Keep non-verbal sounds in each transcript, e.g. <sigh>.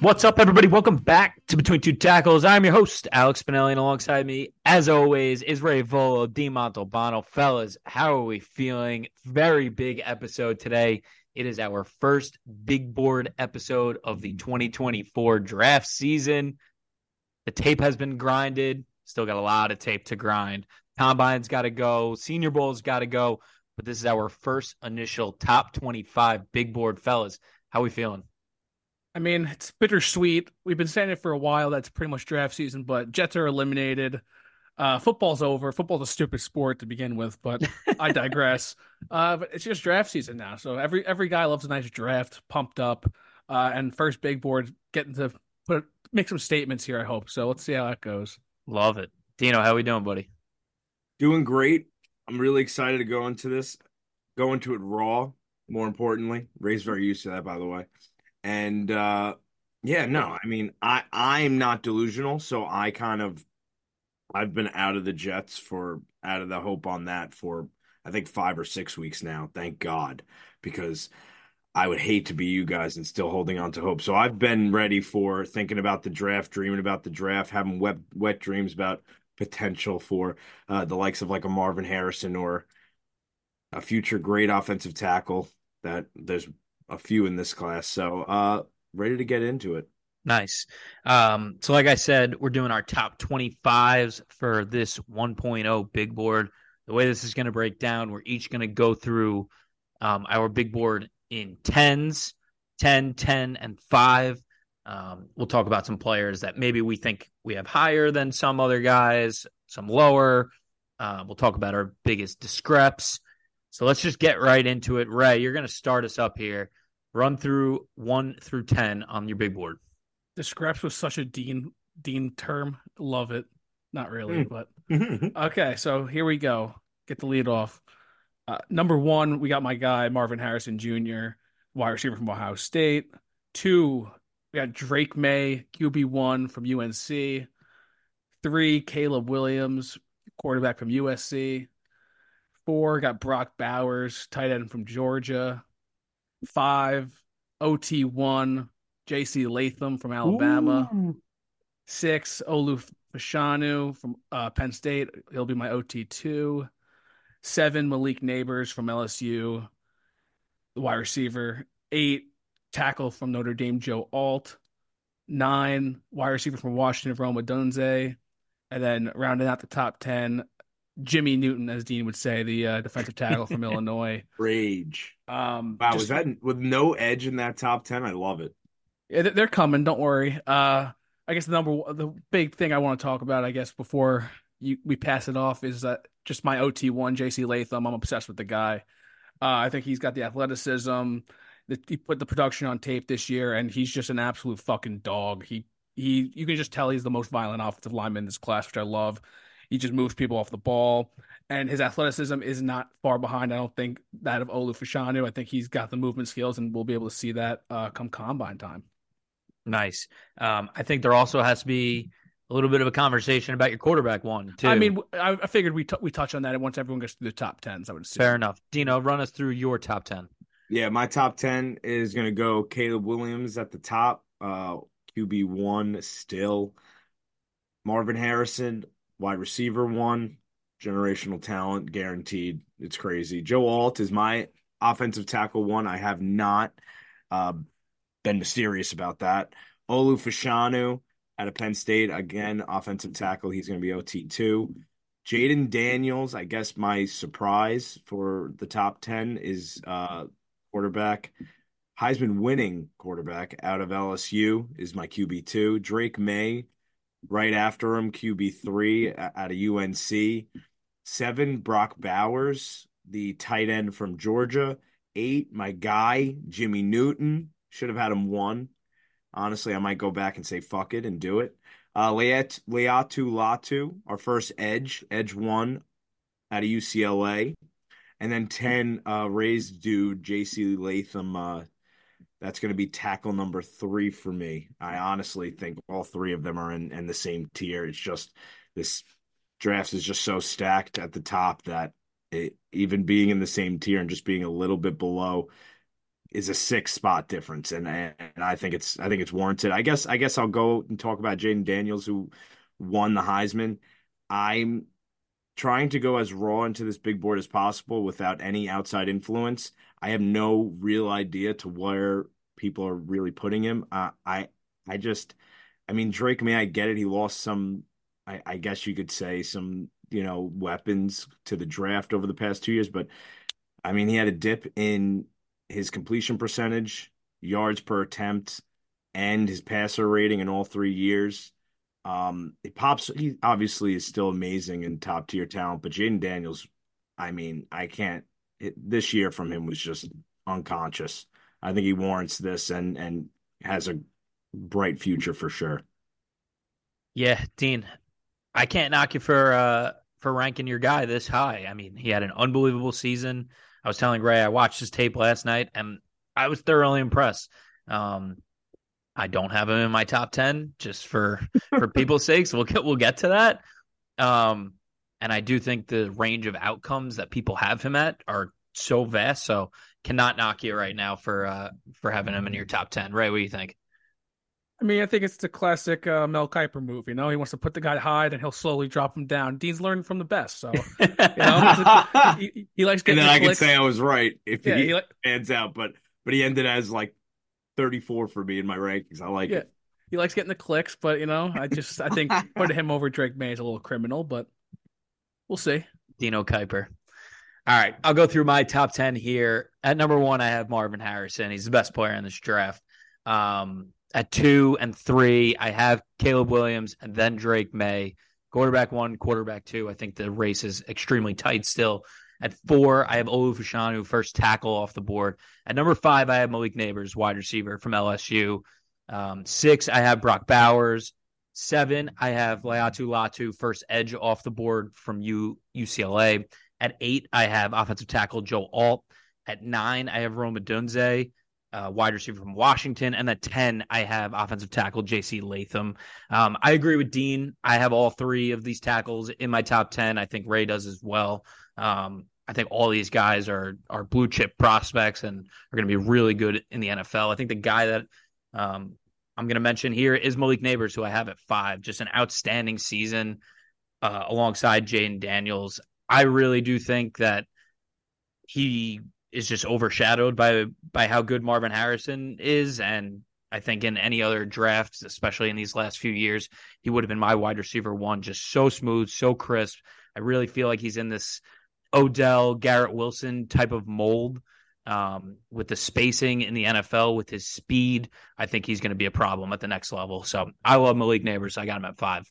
What's up, everybody? Welcome back to Between Two Tackles. I'm your host, Alex Spinelli, and alongside me, as always, is Ray Volo, D. Montalbano. Fellas, how are we feeling? Very big episode today. It is our first big board episode of the 2024 draft season. The tape has been grinded. Still got a lot of tape to grind. Combine's got to go. Senior Bowl's got to go. But this is our first initial top 25 big board. Fellas, how are we feeling? I mean, it's bittersweet. We've been saying it for a while. That's pretty much draft season, but Jets are eliminated. Uh, football's over. Football's a stupid sport to begin with, but I <laughs> digress. Uh, but it's just draft season now, so every every guy loves a nice draft, pumped up, uh, and first big board getting to put make some statements here. I hope so. Let's see how that goes. Love it, Dino. How we doing, buddy? Doing great. I'm really excited to go into this, go into it raw. More importantly, Ray's very used to that, by the way. And uh, yeah, no, I mean, I I'm not delusional, so I kind of I've been out of the Jets for out of the hope on that for I think five or six weeks now. Thank God, because I would hate to be you guys and still holding on to hope. So I've been ready for thinking about the draft, dreaming about the draft, having wet wet dreams about potential for uh, the likes of like a Marvin Harrison or a future great offensive tackle. That there's a few in this class. So uh ready to get into it. Nice. Um, so like I said, we're doing our top 25s for this 1.0 big board. The way this is going to break down, we're each going to go through um, our big board in 10s, 10, 10, and 5. Um, we'll talk about some players that maybe we think we have higher than some other guys, some lower. Uh, we'll talk about our biggest discreps. So let's just get right into it. Ray, you're going to start us up here. Run through one through 10 on your big board. The scraps was such a Dean Dean term. Love it. Not really, Mm. but <laughs> okay. So here we go. Get the lead off. Uh, number one, we got my guy Marvin Harrison Jr., wide receiver from Ohio State. Two, we got Drake Maye, QB one from UNC. Three, Caleb Williams, quarterback from USC. Four, got Brock Bowers, tight end from Georgia. Five, OT one, JC Latham from Alabama. Six, Olu Fashanu from uh, Penn State. He'll be my OT two. Seven, Malik Nabers from LSU, the wide receiver. Eight, tackle from Notre Dame, Joe Alt. Nine, wide receiver from Washington, Rome Odunze. And then rounding out the top 10, Jimmy Newton, as Dean would say, the uh, defensive tackle from <laughs> Illinois. Rage. Um, Wow, just- was that with no edge in that top 10? I love it. Yeah, they- they're coming. Don't worry. Uh, I guess the number the big thing I want to talk about, I guess, before you we pass it off, is that just my OT one, JC Latham. I'm obsessed with the guy. Uh, I think he's got the athleticism. The, he put the production on tape this year, and he's just an absolute fucking dog. He he, you can just tell he's the most violent offensive lineman in this class, which I love. He just moves people off the ball, and his athleticism is not far behind. I don't think that of Olu Fashanu. I think he's got the movement skills, and we'll be able to see that uh, come combine time. Nice. Um, I think there also has to be a little bit of a conversation about your quarterback one, too. I mean, I, I figured we t- we touch on that once everyone gets through the top tens. I would assume. fair enough. Dino, run us through your top 10. Yeah, my top 10 is going to go Caleb Williams at the top, uh, QB1 still. Marvin Harrison, wide receiver one, generational talent, guaranteed. It's crazy. Joe Alt is my offensive tackle one. I have not uh, been mysterious about that. Olu Fashanu out of Penn State, again, offensive tackle. He's going to be OT2. Jayden Daniels, I guess my surprise for the top 10 is uh, quarterback. Heisman winning quarterback out of LSU is my QB2. Drake Maye, right after him, QB3 out of UNC. Seven, Brock Bowers, the tight end from Georgia. Eight, my guy, Jimmy Newton. Should have had him one. Honestly, I might go back and say fuck it and do it. Uh, Leat, Laiatu Latu, our first edge, edge one out of UCLA. And then 10, uh, raised dude, JC Latham. Uh, that's going to be tackle number three for me. I honestly think all three of them are in, in the same tier. It's just this draft is just so stacked at the top that it, even being in the same tier and just being a little bit below is a six spot difference, and and I think it's I think it's warranted. I guess I guess I'll go and talk about Jayden Daniels who won the Heisman. I'm trying to go as raw into this big board as possible without any outside influence. I have no real idea to where people are really putting him. Uh, I I just I mean Drake Maye I get it. He lost some I, I guess you could say some you know weapons to the draft over the past two years, but I mean he had a dip in his completion percentage, yards per attempt, and his passer rating in all three years. Um, it pops. He obviously is still amazing and top tier talent, but Jayden Daniels, I mean, I can't. It, this year from him was just unconscious. I think he warrants this and and has a bright future for sure. Yeah, Dean, I can't knock you for uh for ranking your guy this high. I mean, he had an unbelievable season. I was telling Ray I watched his tape last night and I was thoroughly impressed. Um, I don't have him in my top ten just for for <laughs> people's sakes. We'll get we'll get to that. Um, and I do think the range of outcomes that people have him at are so vast. So cannot knock you right now for uh for having him in your top ten. Ray, what do you think? I mean, I think it's the classic uh, Mel Kiper move. You know, he wants to put the guy high, then he'll slowly drop him down. Dean's learning from the best, so you know he, he, likes. Getting and then the I can say I was right if Yeah, he, he like- pans out, but but he ended as like 34 for me in my rankings. I like Yeah. it. He likes getting the clicks, but you know, I just I think <laughs> putting him over Drake Maye is a little criminal, but we'll see. Dino Kiper. All right, I'll go through my top ten here. At number one, I have Marvin Harrison. He's the best player in this draft. Um, at two and three, I have Caleb Williams and then Drake Maye. Quarterback one, quarterback two. I think the race is extremely tight still. At four, I have Olu Fashanu, first tackle off the board. At number five, I have Malik Nabers, wide receiver from LSU. Um, six, I have Brock Bowers. Seven, I have Laiatu Latu, first edge off the board from U- UCLA. At eight, I have offensive tackle Joe Alt. At nine, I have Rome Odunze, uh, wide receiver from Washington. And at 10, I have offensive tackle JC Latham. Um, I agree with Dean. I have all three of these tackles in my top 10. I think Ray does as well. Um, I think all these guys are are blue chip prospects and are going to be really good in the NFL. I think the guy that um, I'm going to mention here is Malik Nabers, who I have at five. Just an outstanding season uh, alongside Jayden Daniels. I really do think that he is just overshadowed by by how good Marvin Harrison is, and I think in any other drafts, especially in these last few years, he would have been my wide receiver one. Just so smooth, so crisp. I really feel like he's in this Odell, Garrett Wilson type of mold. Um, with the spacing in the NFL, with his speed, I think he's going to be a problem at the next level. So I love Malik Nabers. I got him at five.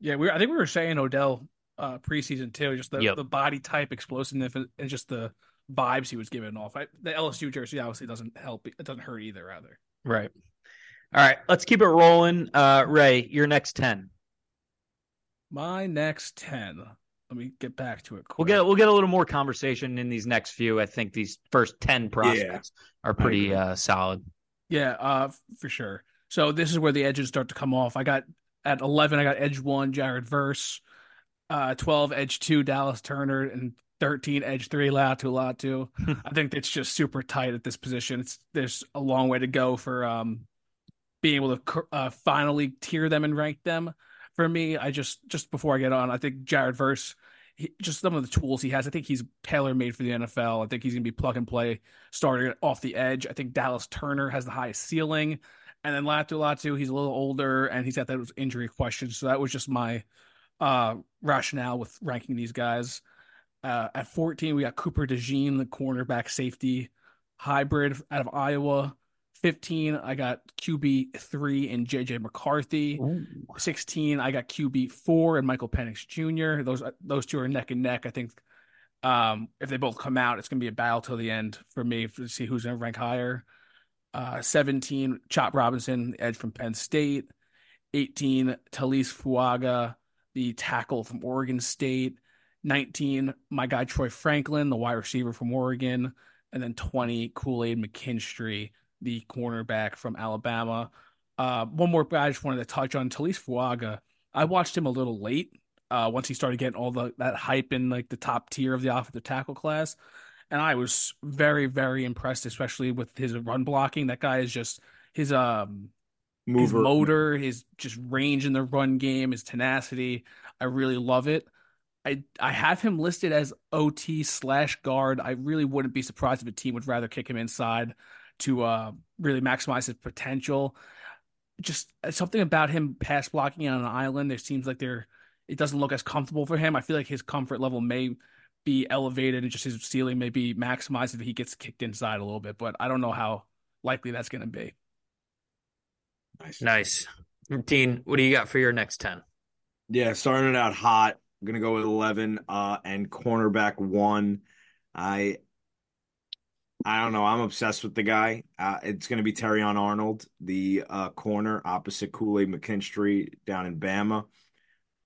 Yeah, we I think we were saying Odell uh preseason too, just the, Yep. the body type, explosiveness, and just the vibes he was giving off. I, the LSU jersey obviously doesn't help. It doesn't hurt either. Rather, Right. All right. Let's keep it rolling. Uh, Ray, your next 10. my next ten. Let me get back to it. Quick. We'll get we'll get a little more conversation in these next few. I think these first 10 prospects are pretty uh, solid. Yeah, uh, for sure. So this is where the edges start to come off. I got at eleven, I got edge one, Jared Verse. Uh, twelve, edge two, Dallas Turner, and thirteen, edge three, Laiatu Latu. <laughs> I think it's just super tight at this position. It's there's a long way to go for um being able to uh, finally tier them and rank them. For me, I just just before I get on, I think Jared Verse. He, just some of the tools he has. I think he's tailor made for the NFL. I think he's going to be plug and play starting off the edge. I think Dallas Turner has the highest ceiling. And then Laiatu Latu, he's a little older and he's got those injury question. So that was just my uh, rationale with ranking these guys. Uh, at 14, we got Cooper DeJean, the cornerback safety hybrid out of Iowa. 15, I got QB three and JJ McCarthy. 16, I got QB four and Michael Penix Jr. Those those two are neck and neck. I think um, if they both come out, it's going to be a battle till the end for me to see who's going to rank higher. Uh, 17, Chop Robinson, the edge from Penn State. 18, Taliese Fuaga, the tackle from Oregon State. 19, my guy Troy Franklin, the wide receiver from Oregon. And then 20, Kool Aid McKinstry, the cornerback from Alabama. Uh, one more guy I just wanted to touch on Taliese Fuaga. I watched him a little late uh, once he started getting all the that hype in like the top tier of the offensive tackle class. and I was very, very impressed, especially with his run blocking. That guy is just his um Mover. his motor, his just range in the run game, his tenacity. I really love it. I I have him listed as OT slash guard. I really wouldn't be surprised if a team would rather kick him inside to uh, really maximize his potential. Just uh, something about him pass blocking on an island. There seems like there it doesn't look as comfortable for him. I feel like his comfort level may be elevated and just his ceiling may be maximized if he gets kicked inside a little bit, but I don't know how likely that's going to be. Nice. Nice. Dean, what do you got for your next 10? Yeah, starting it out hot. I'm going to go with 11 uh, and cornerback one. I I don't know. I'm obsessed with the guy. Uh, it's going to be Terrion Arnold, the uh, corner opposite Aid McKinstry down in Bama.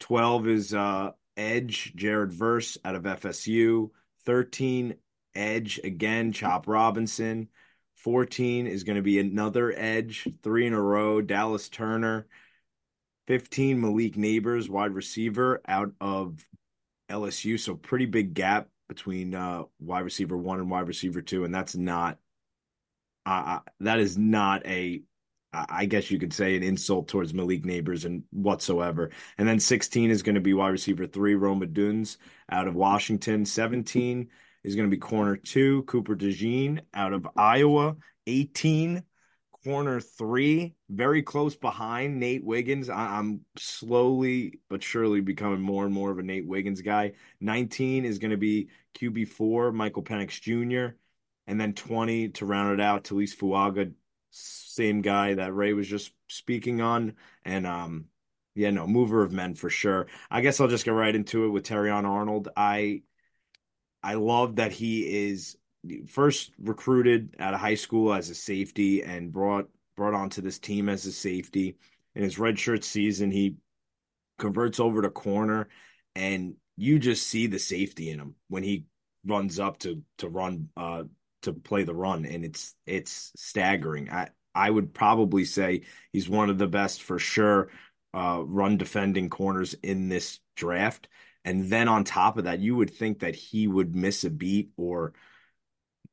12 is uh, Edge, Jared Verse out of FSU. 13, Edge again, Chop Robinson. 14 is going to be another Edge, three in a row, Dallas Turner. 15, Malik Nabers, wide receiver out of LSU. So pretty big gap between uh, wide receiver one and wide receiver two, and that's not uh, that is not a I guess you could say an insult towards Malik Nabers and whatsoever. And then 16 is going to be wide receiver three, Rome Odunze out of Washington. 17 is going to be corner two, Cooper DeJean out of Iowa. 18, corner three, very close behind Nate Wiggins. I- am slowly but surely becoming more and more of a Nate Wiggins guy. 19 is going to be QB4, Michael Penix Jr. And then 20 to round it out, Taliese Fuaga, same guy that Ray was just speaking on. And um, yeah, no, mover of men for sure. I guess I'll just get right into it with Terrion Arnold. I I love that he is first recruited out of high school as a safety and brought brought onto this team as a safety. In his redshirt season, he converts over to corner, and you just see the safety in him when he runs up to to run uh to play the run, and it's it's staggering. I I would probably say he's one of the best for sure uh, run defending corners in this draft. And then on top of that, you would think that he would miss a beat or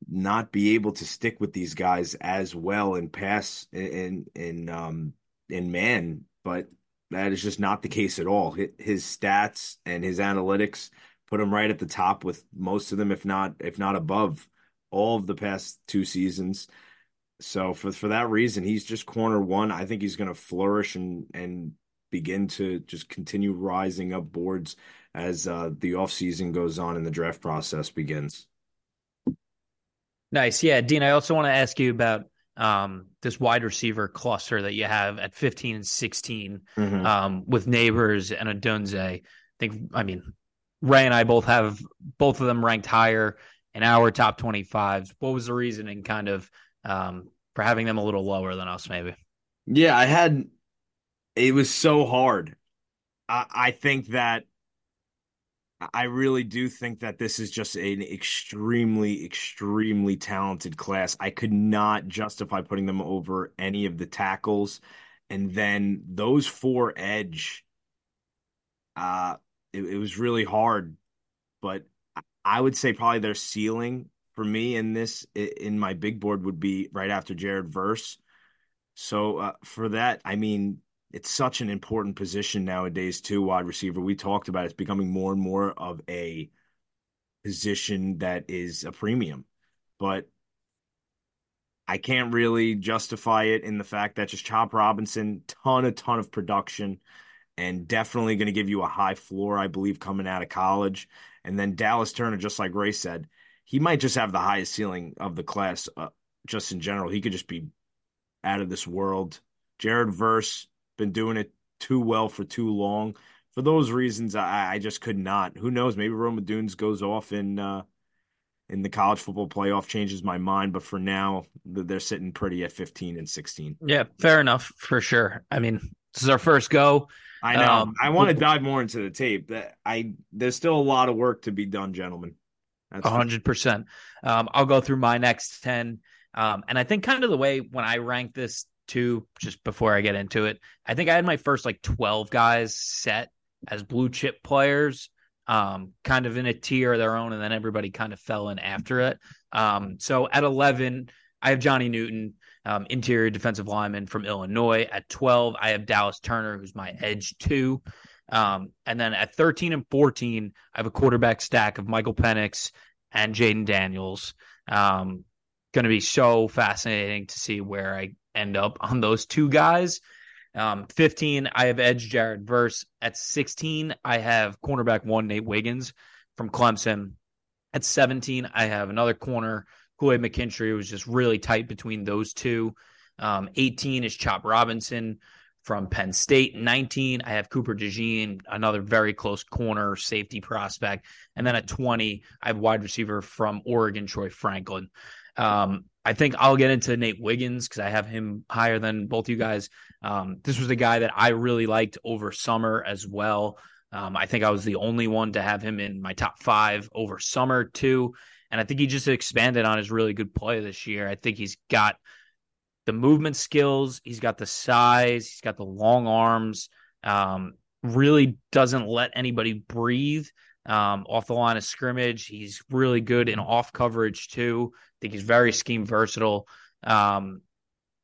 not be able to stick with these guys as well and pass in in um in man, but that is just not the case at all. His stats and his analytics put him right at the top with most of them, if not if not above all of the past two seasons. So for for that reason, he's just corner one. I think he's going to flourish and and begin to just continue rising up boards as uh, the offseason goes on and the draft process begins. Nice. Yeah, Dean, I also want to ask you about um, this wide receiver cluster that you have at 15 and 16 mm-hmm. um, with Nabers and Odunze. I think, I mean, Ray and I both have both of them ranked higher in our top 25s. What was the reasoning kind of um, for having them a little lower than us, maybe? Yeah, I had, it was so hard. I, I think that I really do think that this is just an extremely, extremely talented class. I could not justify putting them over any of the tackles. And then those four edge, uh, it, it was really hard. But I would say probably their ceiling for me in this in my big board would be right after Jared Verse. So uh, for that, I mean, it's such an important position nowadays too wide receiver. We talked about it's becoming more and more of a position that is a premium. But i can't really justify it in the fact that just chop robinson ton a ton of production and definitely going to give you a high floor i believe coming out of college. And then dallas turner just like ray said he might just have the highest ceiling of the class uh, just in general. He could just be out of this world. Jared verse been doing it too well for too long. For those reasons, I, I just could not. Who knows? Maybe Rome Odunze goes off in uh, in the college football playoff, changes my mind. But for now, they're sitting pretty at 15 and 16. Yeah, fair enough for sure. I mean, this is our first go. I know. Um, I want to dive more into the tape. That I there's still a lot of work to be done, gentlemen. Hundred percent. Um, I'll go through my next ten, um, and I think kind of the way when I rank this too, just before I get into it. I think I had my first like 12 guys set as blue chip players. um, kind of in a tier of their own, and then everybody kind of fell in after it. Um, so at 11, I have Johnny Newton, um, interior defensive lineman from Illinois. At 12, I have Dallas Turner, who's my edge two. Um, and then at 13 and 14, I have a quarterback stack of Michael Penix and Jayden Daniels. Um, going to be so fascinating to see where I end up on those two guys. Um, 15, I have Edge Jared Verse. At 16, I have cornerback one, Nate Wiggins from Clemson. At 17, I have another corner, Aid McKinstry, was just really tight between those two. Um, 18 is Chop Robinson from Penn State. 19, I have Cooper DeJean, another very close corner safety prospect. And then at 20, I have wide receiver from Oregon, Troy Franklin. Um, I think I'll get into Nate Wiggins because I have him higher than both you guys. Um, this was a guy that I really liked over summer as well. Um, I think I was the only one to have him in my top five over summer too. And I think he just expanded on his really good play this year. I think he's got the movement skills, he's got the size, he's got the long arms. Um, really doesn't let anybody breathe um, off the line of scrimmage. He's really good in off coverage too. I think he's very scheme versatile. Um,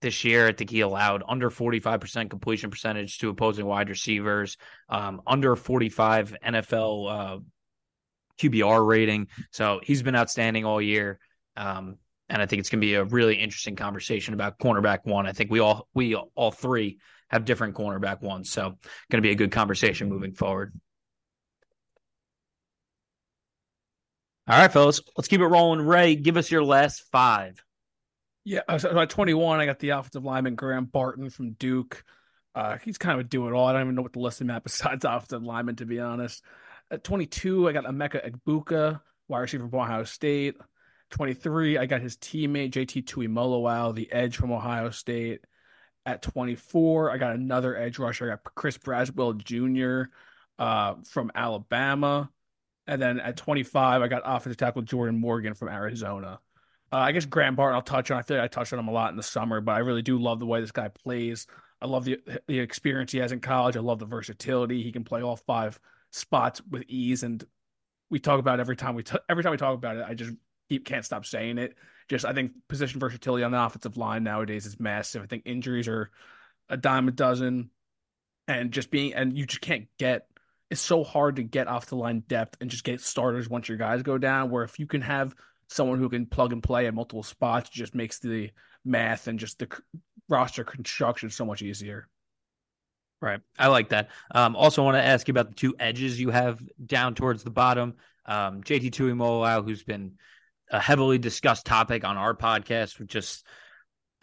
this year, I think he allowed under 45% completion percentage to opposing wide receivers, um, under 45 NFL uh, QBR rating. So he's been outstanding all year. Um, and I think it's going to be a really interesting conversation about cornerback one. I think we all we all three have different cornerback ones, so going to be a good conversation moving forward. All right, fellas, let's keep it rolling. Ray, give us your last five. Yeah, so at 21, I got the offensive lineman Graham Barton from Duke. Uh, he's kind of a do it all. I don't even know what to list at <laughs> besides offensive lineman, to be honest. At 22, I got Emeka Egbuka, wide receiver from Ohio State. 23, I got his teammate JT Tuimoloau, the edge from Ohio State. At 24, I got another edge rusher. I got Chris Braswell Jr. Uh, from Alabama. And then at 25, I got offensive tackle Jordan Morgan from Arizona. Uh, I guess Graham Barton I'll touch on. I feel like I touched on him a lot in the summer, but I really do love the way this guy plays. I love the the experience he has in college. I love the versatility. He can play all five spots with ease, and we talk about every time we t- every time we talk about it. I just keep can't stop saying it. Just I think position versatility on the offensive line nowadays is massive. I think injuries are a dime a dozen, and just being and you just can't get it's so hard to get off the line depth and just get starters once your guys go down. Where if you can have someone who can plug and play at multiple spots, just makes the math and just the roster construction so much easier. Right. I like that. Um, also, want to ask you about the two edges you have down towards the bottom. Um, JT Tuimoloau, who's been a heavily discussed topic on our podcast, just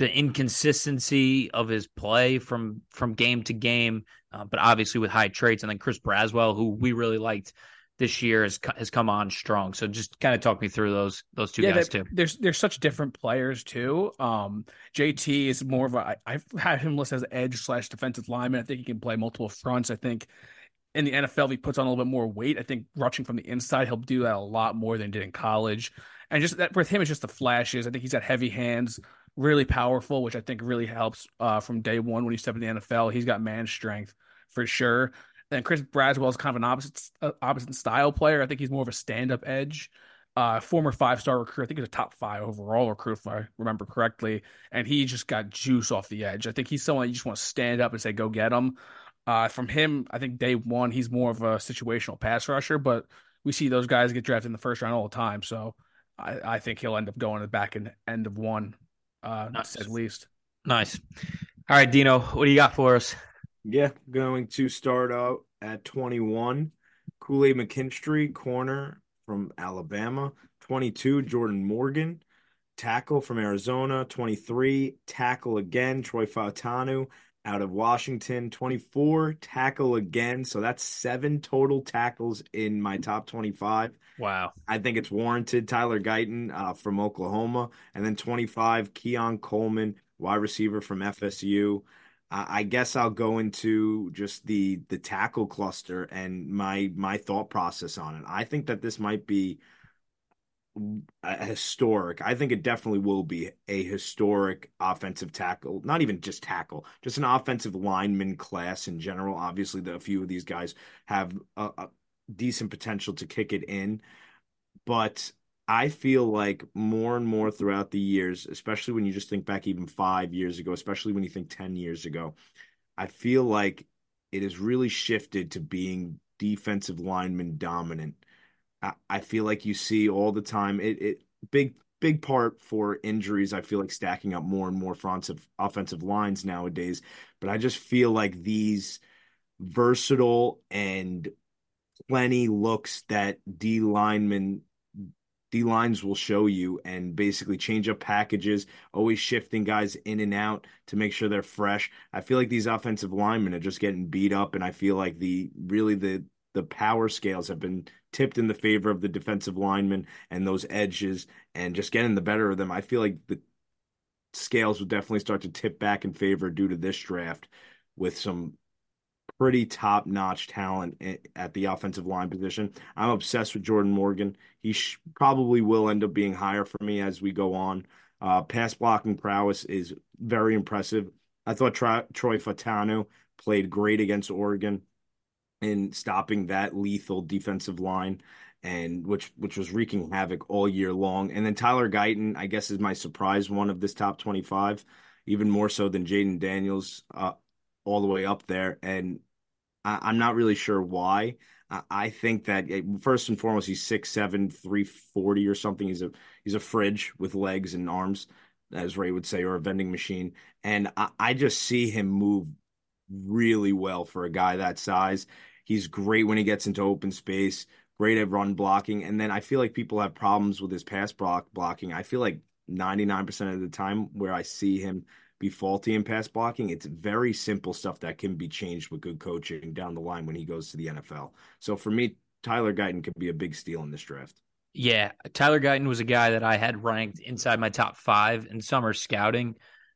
the inconsistency of his play from from game to game, uh, but obviously with high traits. And then Chris Braswell, who we really liked this year, has has come on strong. So just kind of talk me through those those two yeah, guys too. There's there's such different players too. Um, JT is more of a I've had him listed as edge slash defensive lineman. I think he can play multiple fronts. I think in the NFL, he puts on a little bit more weight, I think rushing from the inside, he'll do that a lot more than did in college. And just that with him, it's just the flashes. I think he's got heavy hands, really powerful, which I think really helps uh, from day one when he stepped in the NFL. He's got man strength for sure. And Chris Braswell is kind of an opposite uh, opposite style player. I think he's more of a stand up edge. Uh, former five star recruit. I think he's a top five overall recruit, if I remember correctly. And he just got juice off the edge. I think he's someone you just want to stand up and say, go get him. Uh, from him, I think day one, he's more of a situational pass rusher, but we see those guys get drafted in the first round all the time. So I, I think he'll end up going to the back end, end of one, uh, nice. at least. Nice. All right, Dino, what do you got for us? Yeah, going to start out at 21. Kool Aid McKinstry, corner from Alabama. 22, Jordan Morgan, tackle from Arizona. 23, tackle again, Troy Fautanu out of Washington. 24, tackle again. So that's seven total tackles in my top 25. Wow. I think it's warranted. Tyler Guyton uh, from Oklahoma. And then 25, Keon Coleman, wide receiver from FSU. I guess I'll go into just the the tackle cluster and my my thought process on it. I think that this might be a historic. I think it definitely will be a historic offensive tackle. Not even just tackle, just an offensive lineman class in general. Obviously, the, a few of these guys have a, a, decent potential to kick it in, but I feel like more and more throughout the years, especially when you just think back even five years ago, especially when you think 10 years ago, I feel like it has really shifted to being defensive lineman dominant. I, feel like you see all the time it, it big big part for injuries. I feel like stacking up more and more fronts of offensive lines nowadays, but I just feel like these versatile and plenty looks that D linemen D lines will show you and basically change up packages, always shifting guys in and out to make sure they're fresh. I feel like these offensive linemen are just getting beat up, and I feel like the really the the power scales have been tipped in the favor of the defensive linemen and those edges and just getting the better of them. I feel like the scales will definitely start to tip back in favor due to this draft with some pretty top notch talent at the offensive line position. I'm obsessed with Jordan Morgan. He sh- probably will end up being higher for me as we go on. Uh, pass blocking prowess is very impressive. I thought Troy Fautanu played great against Oregon in stopping that lethal defensive line and which which was wreaking havoc all year long. And then Tyler Guyton, I guess, is my surprise one of this top 25, even more so than Jayden Daniels, uh, all the way up there. And I, am not really sure why. I, think that eh, first and foremost, he's 6'7", 340 or something. He's a he's a fridge with legs and arms, as Ray would say, or a vending machine. And I, I just see him move really well for a guy that size. He's great when he gets into open space, great at run blocking. And then I feel like people have problems with his pass block blocking. I feel like 99% of the time where I see him be faulty in pass blocking, it's very simple stuff that can be changed with good coaching down the line when he goes to the NFL. So for me, Tyler Guyton could be a big steal in this draft. Yeah, Tyler Guyton was a guy that I had ranked inside my top five in summer scouting.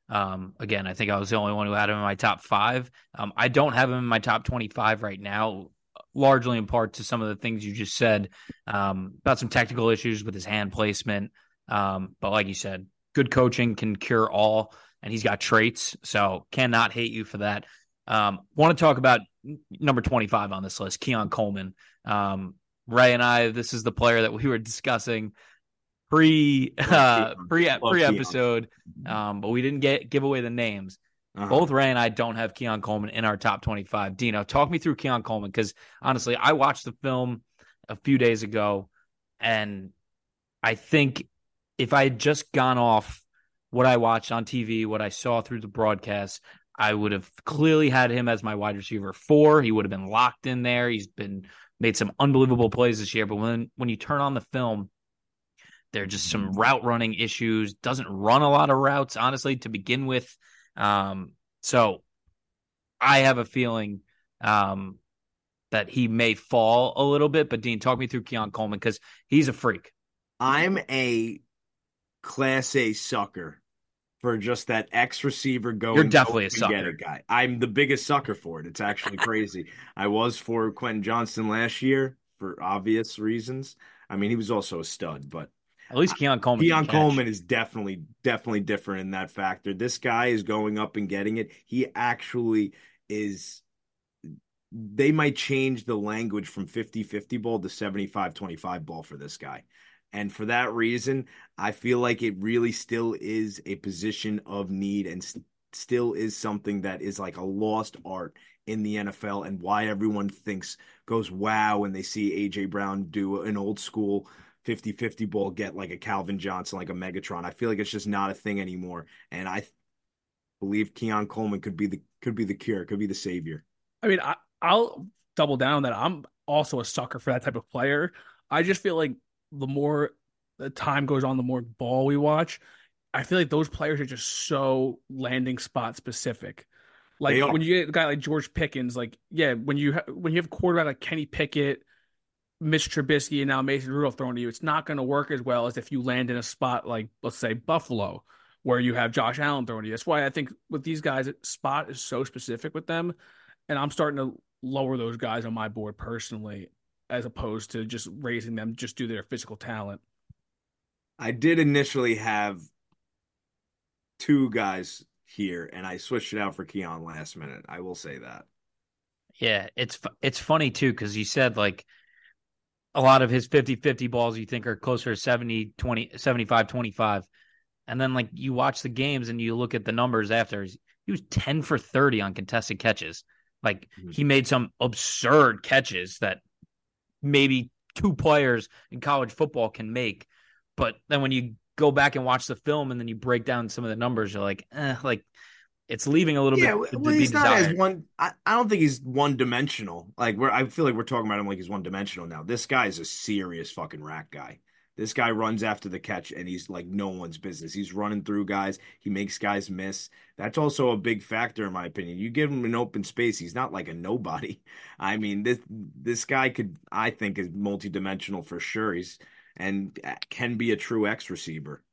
Um, again, I think I was the only one who had him in my top five. Um, I don't have him in my top 25 right now, largely in part to some of the things you just said um, about some technical issues with his hand placement. Um, but like you said, good coaching can cure all, and he's got traits. So cannot hate you for that. Um, want to talk about number 25 on this list, Keon Coleman. Um, Ray and I, this is the player that we were discussing pre uh, pre pre episode, um, but we didn't get give away the names. Uh-huh. Both Ray and I don't have Keon Coleman in our top twenty five. Dino, talk me through Keon Coleman because honestly, I watched the film a few days ago, and I think if I had just gone off what I watched on TV, what I saw through the broadcast, I would have clearly had him as my wide receiver four. He would have been locked in there. He's been made some unbelievable plays this year. But when when you turn on the film, there are just some route running issues. Doesn't run a lot of routes, honestly, to begin with. Um, so I have a feeling um, that he may fall a little bit. But Dean, talk me through Keon Coleman because he's a freak. I'm a class A sucker for just that X receiver going. You're definitely a sucker guy. I'm the biggest sucker for it. It's actually crazy. I was for Quentin Johnston last year for obvious reasons. I mean, he was also a stud, but at least Keon Coleman. Keon Coleman is definitely, definitely different in that factor. This guy is going up and getting it. He actually is. They might change the language from 50 50 ball to 75 25 ball for this guy. And for that reason, I feel like it really still is a position of need and st- still is something that is like a lost art in the NFL and why everyone thinks goes wow when they see AJ Brown do an old school 50 50 ball get like a Calvin Johnson, like a Megatron. I feel like it's just not a thing anymore. And I believe Keon Coleman could be the could be the cure, could be the savior. I mean, I, I'll double down that I'm also a sucker for that type of player. I just feel like the more the time goes on, the more ball we watch. I feel like those players are just so landing spot specific. Like when you get a guy like George Pickens, like yeah, when you ha- when you have a quarterback like Kenny Pickett, Mitch Trubisky and now Mason Rudolph thrown to you, it's not going to work as well as if you land in a spot like, let's say, Buffalo, where you have Josh Allen thrown to you. That's why I think with these guys, spot is so specific with them. And I'm starting to lower those guys on my board personally, as opposed to just raising them just due to their physical talent. I did initially have two guys here, and I switched it out for Keon last minute. I will say that. Yeah, it's it's funny too because you said like a lot of his 50-50 balls you think are closer to 70 20 75 25 and then like you watch the games and you look at the numbers after he was 10 for 30 on contested catches. Like mm-hmm. he made some absurd catches that maybe two players in college football can make. But then when you go back and watch the film and then you break down some of the numbers you're like eh, like it's leaving a little yeah, bit. Well, he's not as one. I, I don't think he's one dimensional. Like we're, I feel like we're talking about him like he's one dimensional now. This guy is a serious fucking rack guy. This guy runs after the catch and he's like no one's business. He's running through guys. He makes guys miss. That's also a big factor in my opinion. You give him an open space, he's not like a nobody. <laughs> I mean, this this guy could I think is multidimensional for sure. He's and uh, can be a true X receiver.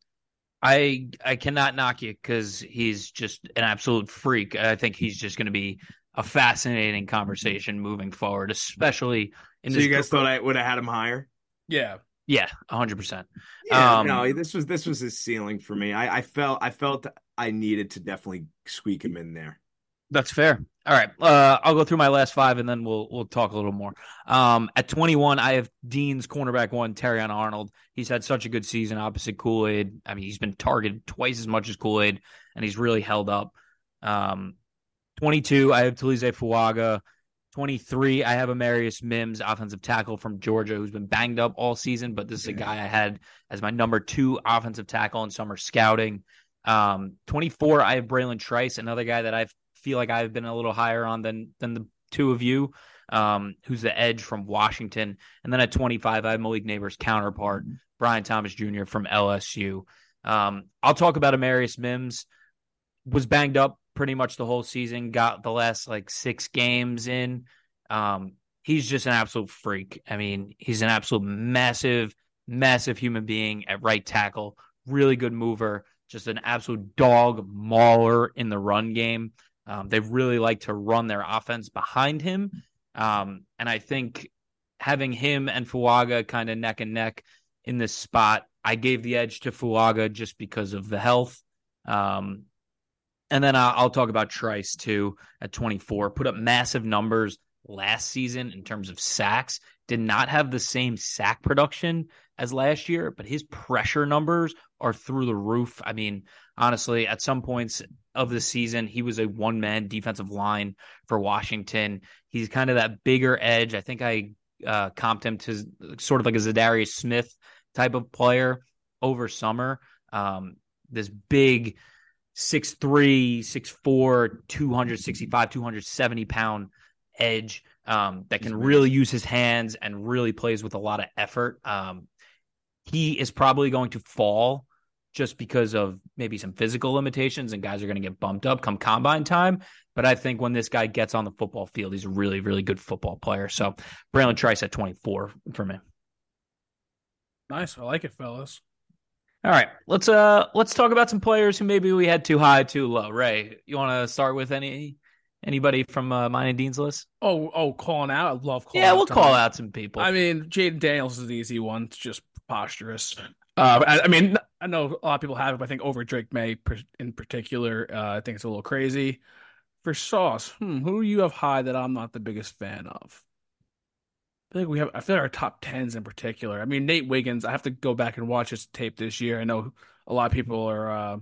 I I cannot knock you because he's just an absolute freak. I think he's just going to be a fascinating conversation moving forward, especially in. So you guys thought I would have had him higher? Yeah, yeah, hundred percent. Yeah, um, no, this was this was his ceiling for me. I, I felt I felt I needed to definitely squeak him in there. That's fair. All right, uh, I'll go through my last five and then we'll we'll talk a little more. Um, at 21, I have Dean's cornerback one, Terrion Arnold. He's had such a good season opposite Kool Aid. I mean, he's been targeted twice as much as Kool Aid, and he's really held up. Um, 22, I have Taliese Fuaga. 23, I have Amarius Mims, offensive tackle from Georgia, who's been banged up all season, but this is a guy I had as my number two offensive tackle in summer scouting. Um, 24, I have Bralen Trice, another guy that I've feel like I've been a little higher on than than the two of you. Um, who's the edge from Washington, and then at 25, I have Malik Nabers' counterpart, Brian Thomas Jr. from LSU. Um, I'll talk about Amarius Mims. Was banged up pretty much the whole season. Got the last like six games in. Um, he's just an absolute freak. I mean, he's an absolute massive, massive human being at right tackle. Really good mover. Just an absolute dog mauler in the run game. Um, they really like to run their offense behind him. Um, and I think having him and Fuaga kind of neck and neck in this spot, I gave the edge to Fuaga just because of the health. Um, and then I'll, I'll, talk about Trice too at 24. Put up massive numbers last season in terms of sacks. Did not have the same sack production as last year, but his pressure numbers are through the roof. I mean, honestly, at some points of the season, he was a one man defensive line for Washington. He's kind of that bigger edge. I think I uh, comped him to sort of like a Za'Darius Smith type of player over summer. Um, this big 6'3, 6'4, 265, 270 pound edge um, that can really use his hands and really plays with a lot of effort. Um, he is probably going to fall just because of maybe some physical limitations and guys are going to get bumped up come combine time. But I think when this guy gets on the football field, he's a really, really good football player. So Bralen Trice at 24 for me. Nice. I like it, fellas. All right. Let's uh let's talk about some players who maybe we had too high, too low. Ray, you want to start with any anybody from uh, mine and Dean's list? Oh, oh, calling out. I love calling. Yeah, we'll call out some people. I mean, Jayden Daniels is an easy one. It's just preposterous. Uh, I, I, mean, I know a lot of people have it, but I think over Drake Maye in particular, uh, I think it's a little crazy. For Sauce, hmm, who do you have high that I'm not the biggest fan of? I think we have. I feel like our top tens in particular. I mean, Nate Wiggins. I have to go back and watch his tape this year. I know a lot of people are uh,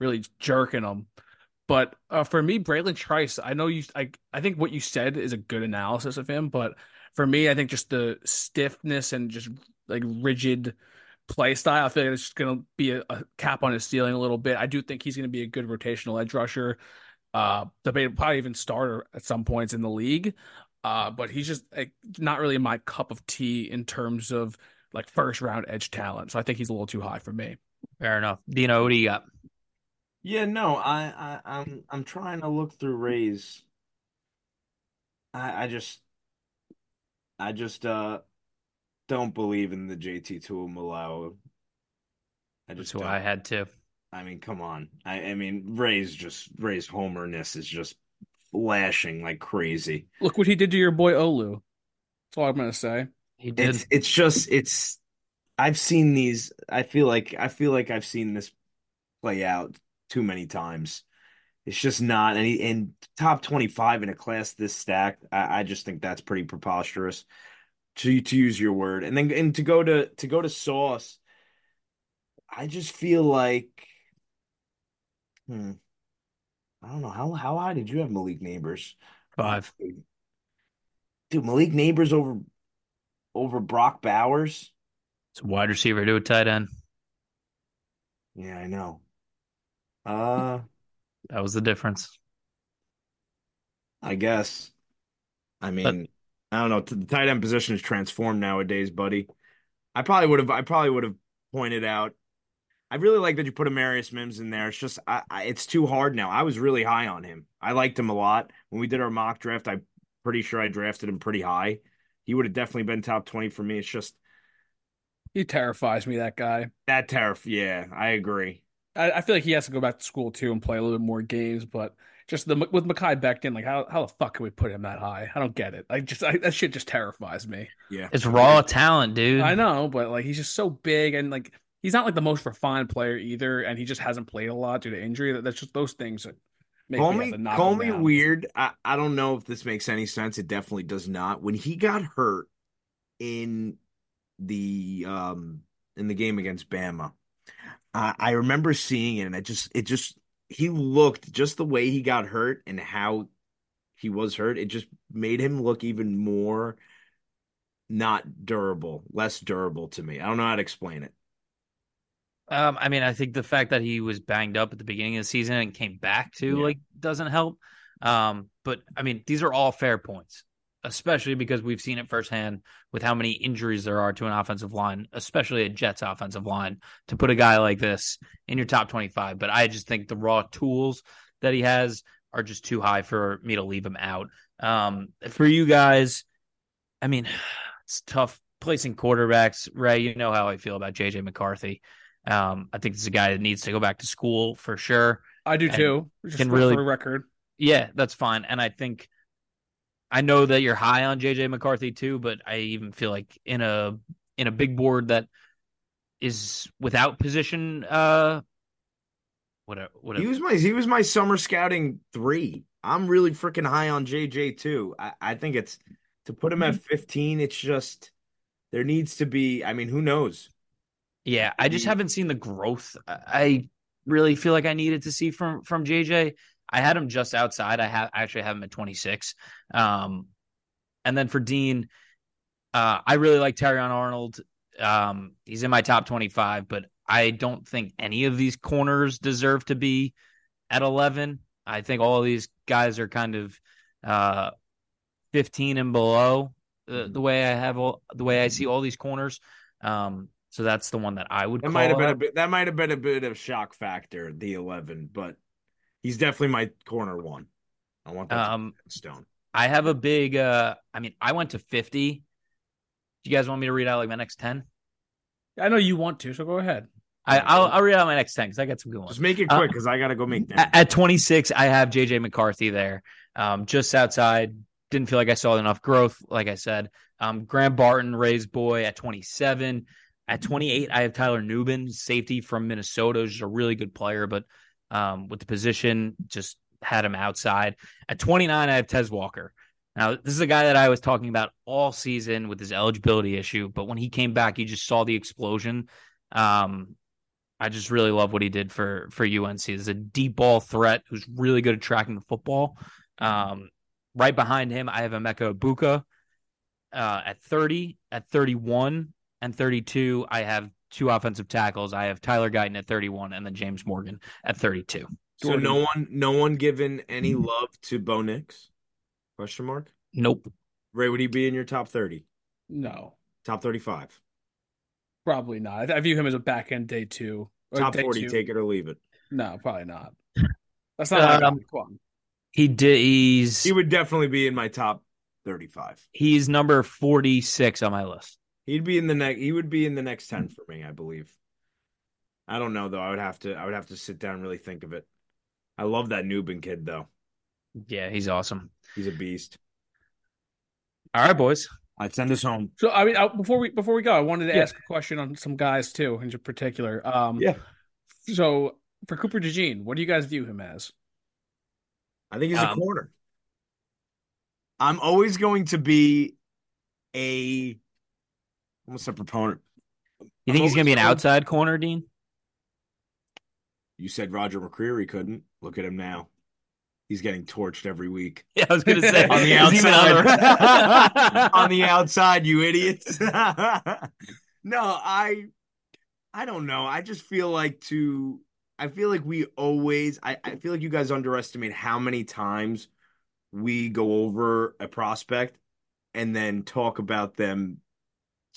really jerking him, but uh, for me, Bralen Trice. I know you. I I think what you said is a good analysis of him, but for me, I think just the stiffness and just like rigid play style. I feel like it's just going to be a, a, cap on his ceiling a little bit. I do think he's going to be a good rotational edge rusher. Uh, debate probably even starter at some points in the league. Uh, but he's just like, not really in my cup of tea in terms of like first round edge talent. So I think he's a little too high for me. Fair enough. Dino, what do you got? Yeah, no, I, I I'm I'm trying to look through Ray's. I I just I just uh don't believe in the JT Tuimoloau. I just That's who I had to. I mean, come on. I, I mean, Ray's just Ray's homerness is just flashing like crazy. Look what he did to your boy Olu. That's all I'm gonna say. He did. It's, it's just it's. I've seen these. I feel like I feel like I've seen this play out too many times. It's just not any in top twenty five in a class this stacked. I, I just think that's pretty preposterous. To to use your word. And then and to go to to go to Sauce, I just feel like hmm, I don't know how how high did you have Malik Nabers? Five. Dude, Malik Nabers over over Brock Bowers. It's a wide receiver to a tight end. Yeah, I know. Uh, That was the difference. I guess. I mean, I don't know. The tight end position is transformed nowadays, buddy. I probably would have. I probably would have pointed out. I really like that you put Amarius Mims in there. It's just, I, I, it's too hard now. I was really high on him. I liked him a lot when we did our mock draft. I'm pretty sure I drafted him pretty high. He would have definitely been top twenty for me. It's just He terrifies me, that guy. that tariff. Yeah, I agree. I, I feel like he has to go back to school too and play a little bit more games, but just the with Mekhi Becton, like how how the fuck can we put him that high? I don't get it. I just I, that shit just terrifies me. Yeah, it's raw talent, dude. I know, but like he's just so big and like he's not like the most refined player either, and he just hasn't played a lot due to injury. That That's just those things that make Call me me, have to knock call me down. weird. I, I don't know if this makes any sense. It definitely does not. When he got hurt in the um in the game against Bama, I, I remember seeing it, and I just it just he looked just the way he got hurt and how he was hurt. It just made him look even more not durable, less durable to me. I don't know how to explain it. Um, I mean, I think the fact that he was banged up at the beginning of the season and came back to Yeah. like doesn't help. Um, but I mean, these are all fair points, especially because we've seen it firsthand with how many injuries there are to an offensive line, especially a Jets offensive line, to put a guy like this in your top 25. But I just think the raw tools that he has are just too high for me to leave him out. Um, for you guys, I mean, <sighs> it's tough placing quarterbacks. Ray, you know how I feel about JJ McCarthy. Um, I think this is a guy that needs to go back to school for sure. I do too. Just can for, really- record. Yeah, that's fine. And I think I know that you're high on JJ McCarthy too, but I even feel like in a in a big board that is without position uh whatever He was my he was my summer scouting three. I'm really freaking high on JJ too. I, I think it's to put him at 15, it's just there needs to be, I mean, who knows? Yeah, I just haven't seen the growth I really feel like I needed to see from from JJ. I had him just outside. I have I actually have him at 26. Um and then for Dean, uh I really like Terrion Arnold. Um he's in my top 25, but I don't think any of these corners deserve to be at 11. I think all these guys are kind of uh 15 and below the, the way I have all the way I see all these corners. Um so that's the one that I would That might have been a bit that might have been a bit of shock factor, the 11, but he's definitely my corner one. I want that Um, stone. I have a big. uh I mean, I went to fifty. Do you guys want me to read out like my next ten? I know you want to, so go ahead. I, I'll, I'll read out my next ten because I got some good ones. Just make it Uh, quick because I gotta go make At, that. at twenty six, I have JJ McCarthy there, um, just outside. Didn't feel like I saw enough growth. Like I said, um, Graham Barton, Ray's boy at twenty seven. At twenty eight, I have Tyler Nubin, safety from Minnesota, who's a really good player, but um, with the position, just had him outside. At 29, I have Tez Walker. Now, this is a guy that I was talking about all season with his eligibility issue, but when he came back, you just saw the explosion. Um, I just really love what he did for for UNC. He's a deep ball threat who's really good at tracking the football. Um, right behind him, I have Emeka Egbuka uh, at 30, at 31, and 32. I have two offensive tackles. I have Tyler Guyton at 31, and then James Morgan at 32. So no one no one given any love to Bo Nix? Question mark? Nope. Ray, would he be in your top 30? No, Top 35? probably not. I, I view him as a back end day two. Top day 40, two. take it or leave it. No, probably not. That's not. Um, got it. Come on. He did. He's He would definitely be in my top 35. he's number 46 on my list. He'd be in the next he would be in the next 10 for me, I believe. I don't know though. I would have to I would have to sit down and really think of it. I love that Nubin kid though. Yeah, he's awesome. He's a beast. All right, boys. I'd send us home. So I mean, uh, before we before we go, I wanted to Yeah. ask a question on some guys too, in particular. Um, Yeah. So for Cooper DeJean, what do you guys view him as? I think he's a Um, corner. I'm always going to be a almost a proponent. You think he's going to be an outside corner, Dean? You said Roger McCreary couldn't. Look at him now. He's getting torched every week. <laughs> Yeah, I was going to say <laughs> on the is he even outside. on <laughs> on the outside, you idiots. no, I I don't know. I just feel like to I feel like we always I, I feel like you guys underestimate how many times we go over a prospect and then talk about them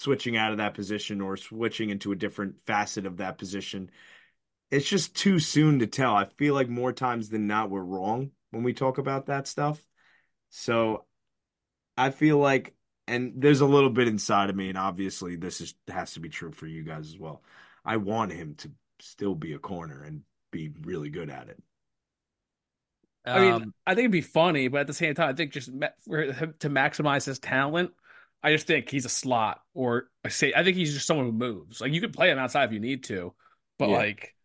switching out of that position or switching into a different facet of that position. It's just too soon to tell. I feel like more times than not we're wrong when we talk about that stuff. So I feel like, and there's a little bit inside of me, and obviously this is has to be true for you guys as well. I want him to still be a corner and be really good at it. I mean, Um, I think it'd be funny, but at the same time, I think just for him to maximize his talent, I just think he's a slot or I say I think he's just someone who moves. Like you could play him outside if you need to, but Yeah. like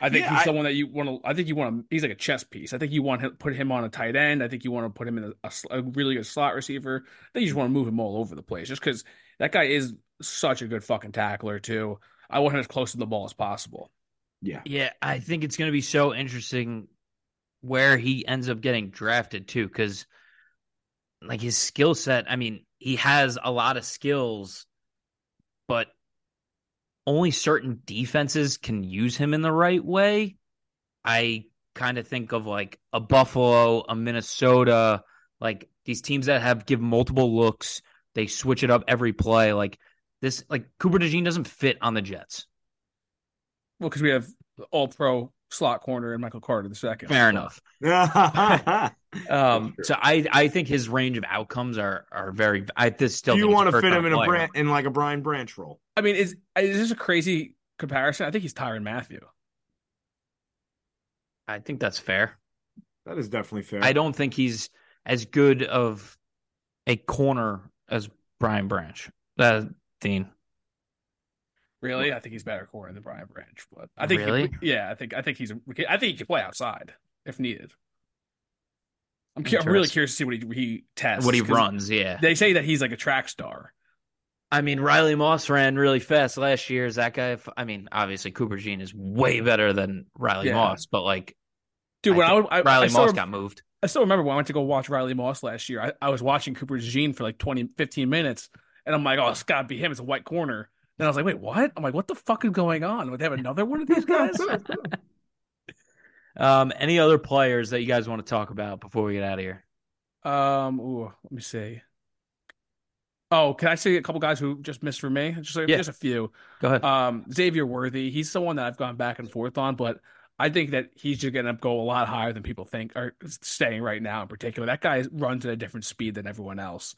I think Yeah, he's I- someone that you want to. I think you want to. He's like a chess piece. I think you want to put him on a tight end. I think you want to put him in a, a a really good slot receiver. I think you just want to move him all over the place, just because that guy is such a good fucking tackler too. I want him as close to the ball as possible. Yeah. Yeah, I think it's going to be so interesting where he ends up getting drafted too, because like his skill set. I mean, he has a lot of skills, but only certain defenses can use him in the right way. I kind of think of like a Buffalo, a Minnesota, like these teams that have give multiple looks. They switch it up every play. Like this, like Cooper DeJean doesn't fit on the Jets. Well, because we have all pro slot corner and Michael Carter the second. Fair enough. <laughs> Um, Sure. so I I think his range of outcomes are are very. I this still you want to fit him round in a player. Bran- in like a Brian Branch role? I mean, is is this a crazy comparison? I think he's Tyrann Mathieu. I think that's fair. That is definitely fair. I don't think he's as good of a corner as Brian Branch. Uh, Dean. Really, I think he's better corner than Brian Branch. But I think, he- yeah, I think I think he's a, I think he can play outside if needed. I'm, cu- I'm really curious to see what he, he tests. What he 'cause runs, yeah. They say that he's like a track star. I mean, Riley Moss ran really fast last year. Is that guy? I mean, obviously Cooper Jean is way better than Riley Yeah. Moss, but like Dude, I when I, would, I, Riley I still, Moss got moved. I still remember when I went to go watch Riley Moss last year. I, I was watching Cooper Jean for like 20, 15 minutes, and I'm like, oh, it's got to be him. It's a white corner. Then I was like, wait, what? I'm like, what the fuck is going on? Would they have another one of these guys? <laughs> Um, any other players that you guys want to talk about before we get out of here? Um, ooh, let me see. Oh, can I say a couple guys who just missed for me? Just Yeah. just a few. Go ahead. Um, Xavier Worthy, he's someone that I've gone back and forth on, but I think that he's just going to go a lot higher than people think are saying right now. In particular, that guy runs at a different speed than everyone else.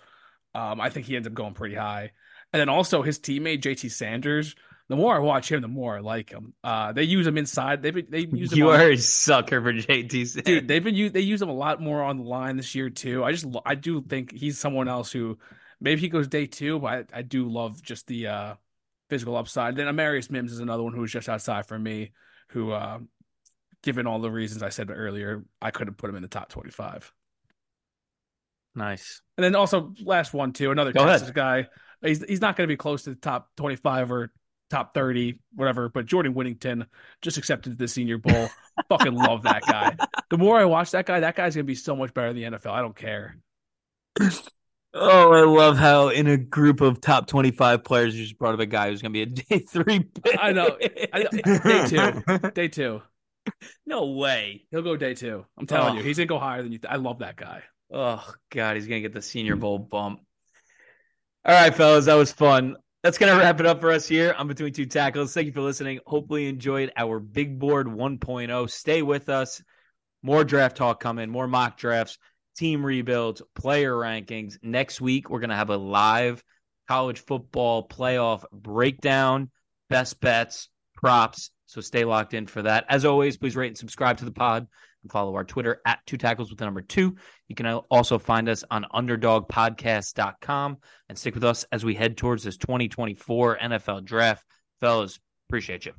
Um, I think he ends up going pretty high. And then also his teammate JT Sanders. The more I watch him, the more I like him. Uh, they use him inside. They they use him you on- are a sucker for JT. dude they've been they use him a lot more on the line this year too i just i do think he's someone else who maybe he goes day two but i, I do love just the uh physical upside then amarius mims is another one who's just outside for me who uh given all the reasons i said earlier i could have put him in the top 25 nice. and then also last one too another Go ahead. texas guy he's, he's not going to be close to the top 25 or top 30 whatever but jordan whittington just accepted the senior bowl <laughs> fucking love that guy the more I watch that guy, that guy's gonna be so much better in the NFL. I don't care. <laughs> Oh, I love how in a group of top twenty-five players, you just brought up a guy who's going to be a day <laughs> three pick. I know. I, day two, day two, no way. he'll go day two. I'm telling Oh. you, he's gonna go higher than you. Th- I love that guy. Oh God, he's gonna get the Senior Bowl bump. All right, fellas, that was fun. That's gonna wrap it up for us here on Between Two Tackles. Thank you for listening. Hopefully, you enjoyed our Big Board 1.0. Stay with us. More draft talk coming. More mock drafts, team rebuilds, player rankings. Next week, we're gonna have a live college football playoff breakdown, best bets, props. So stay locked in for that. As always, please rate and subscribe to the pod follow our Twitter at two tackles with the number two. You can also find us on underdogpodcast.com and stick with us as we head towards this 2024 NFL draft. Fellas, appreciate you.